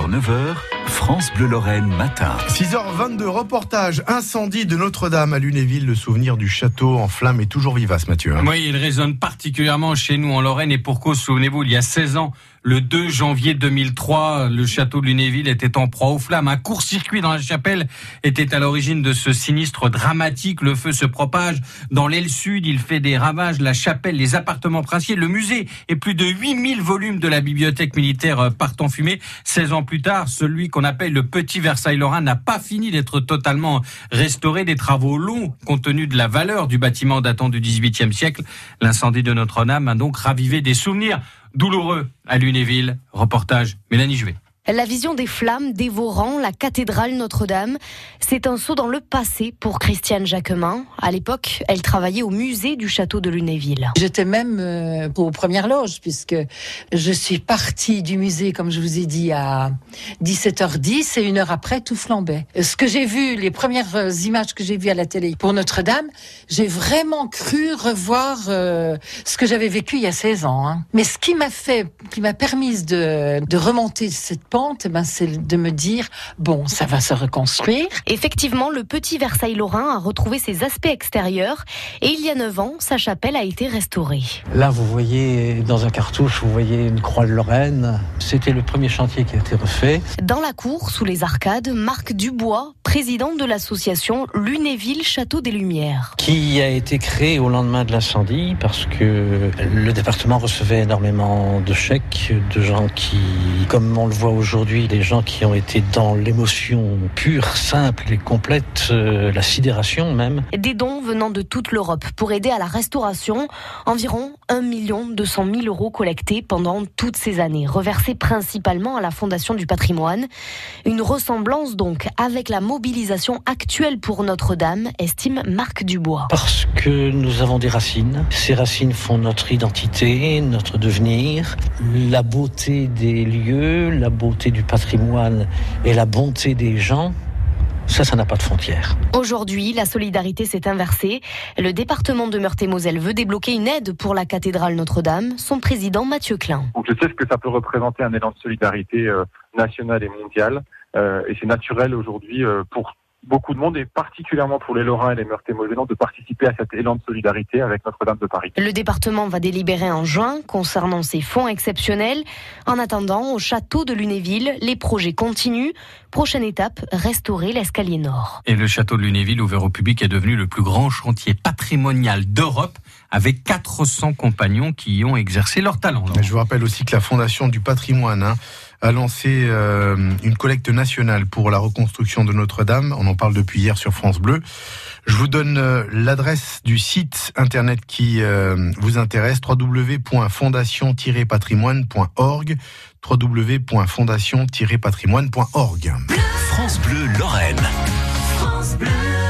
6h, 9h, France Bleu Lorraine matin. 6h22, reportage incendie de Notre-Dame à Lunéville. Le souvenir du château en flammes est toujours vivace, Mathieu. hein. Oui, il résonne particulièrement chez nous en Lorraine et pour cause, souvenez-vous, il y a 16 ans, le 2 janvier 2003, le château de Lunéville était en proie aux flammes. Un court-circuit dans la chapelle était à l'origine de ce sinistre dramatique. Le feu se propage dans l'aile sud, il fait des ravages. La chapelle, les appartements princiers, le musée et plus de 8000 volumes de la bibliothèque militaire partent en fumée. 16 ans plus tard, celui qu'on appelle le petit Versailles lorrain n'a pas fini d'être totalement restauré. Des travaux longs compte tenu de la valeur du bâtiment datant du XVIIIe siècle. L'incendie de Notre-Dame a donc ravivé des souvenirs douloureux à Lunéville. Reportage Mélanie Juvet. La vision des flammes dévorant la cathédrale Notre-Dame, c'est un saut dans le passé pour Christiane Jacquemin. À l'époque, elle travaillait au musée du château de Lunéville. J'étais même euh, aux premières loges puisque je suis partie du musée, comme je vous ai dit, à 17h10 et une heure après, tout flambait. Ce que j'ai vu, les premières euh, images que j'ai vues à la télé pour Notre-Dame, j'ai vraiment cru revoir euh, ce que j'avais vécu il y a 16 ans. hein. Mais ce qui m'a fait, qui m'a permis de, de remonter cette pente, ben, c'est de me dire, bon, ça va se reconstruire. Effectivement, le petit Versailles lorrain a retrouvé ses aspects extérieurs et il y a 9 ans, sa chapelle a été restaurée. Là, vous voyez dans un cartouche, vous voyez une croix de Lorraine. C'était le premier chantier qui a été refait. Dans la cour, sous les arcades, Marc Dubois, président de l'association Lunéville Château des Lumières. qui a été créé au lendemain de l'incendie parce que le département recevait énormément de chèques de gens qui, comme on le voit aujourd'hui, des gens qui ont été dans l'émotion pure, simple et complète, euh, la sidération même. Des dons venant de toute l'Europe pour aider à la restauration. Environ 1 200 000 euros collectés pendant toutes ces années, reversés principalement à la Fondation du patrimoine. Une ressemblance donc avec la mobilisation actuelle pour Notre-Dame, estime Marc Dubois. Parce que nous avons des racines. Ces racines font notre identité, notre devenir, la beauté des lieux, la beauté du patrimoine et la bonté des gens. Ça, ça n'a pas de frontières. Aujourd'hui, la solidarité s'est inversée. Le département de Meurthe-et-Moselle veut débloquer une aide pour la cathédrale Notre-Dame. Son président Mathieu Klein. Donc je sais ce que ça peut représenter un élan de solidarité euh, nationale et mondiale. Euh, et c'est naturel aujourd'hui euh, pour beaucoup de monde et particulièrement pour les Lorrains et les Meurthe-et-Mosellans de participer à cet élan de solidarité avec Notre-Dame de Paris. Le département va délibérer en juin concernant ces fonds exceptionnels. En attendant, au château de Lunéville, les projets continuent. Prochaine étape, restaurer l'escalier nord. Et le château de Lunéville, ouvert au public, est devenu le plus grand chantier patrimonial d'Europe avec 400 compagnons qui y ont exercé leur talent. Mais Je vous rappelle aussi que la Fondation du patrimoine hein, a lancé euh, une collecte nationale pour la reconstruction de Notre-Dame. On en parle depuis hier sur France Bleu. Je vous donne euh, l'adresse du site internet qui euh, vous intéresse www.fondation-patrimoine.org www.fondation-patrimoine.org France Bleu Lorraine. France Bleu.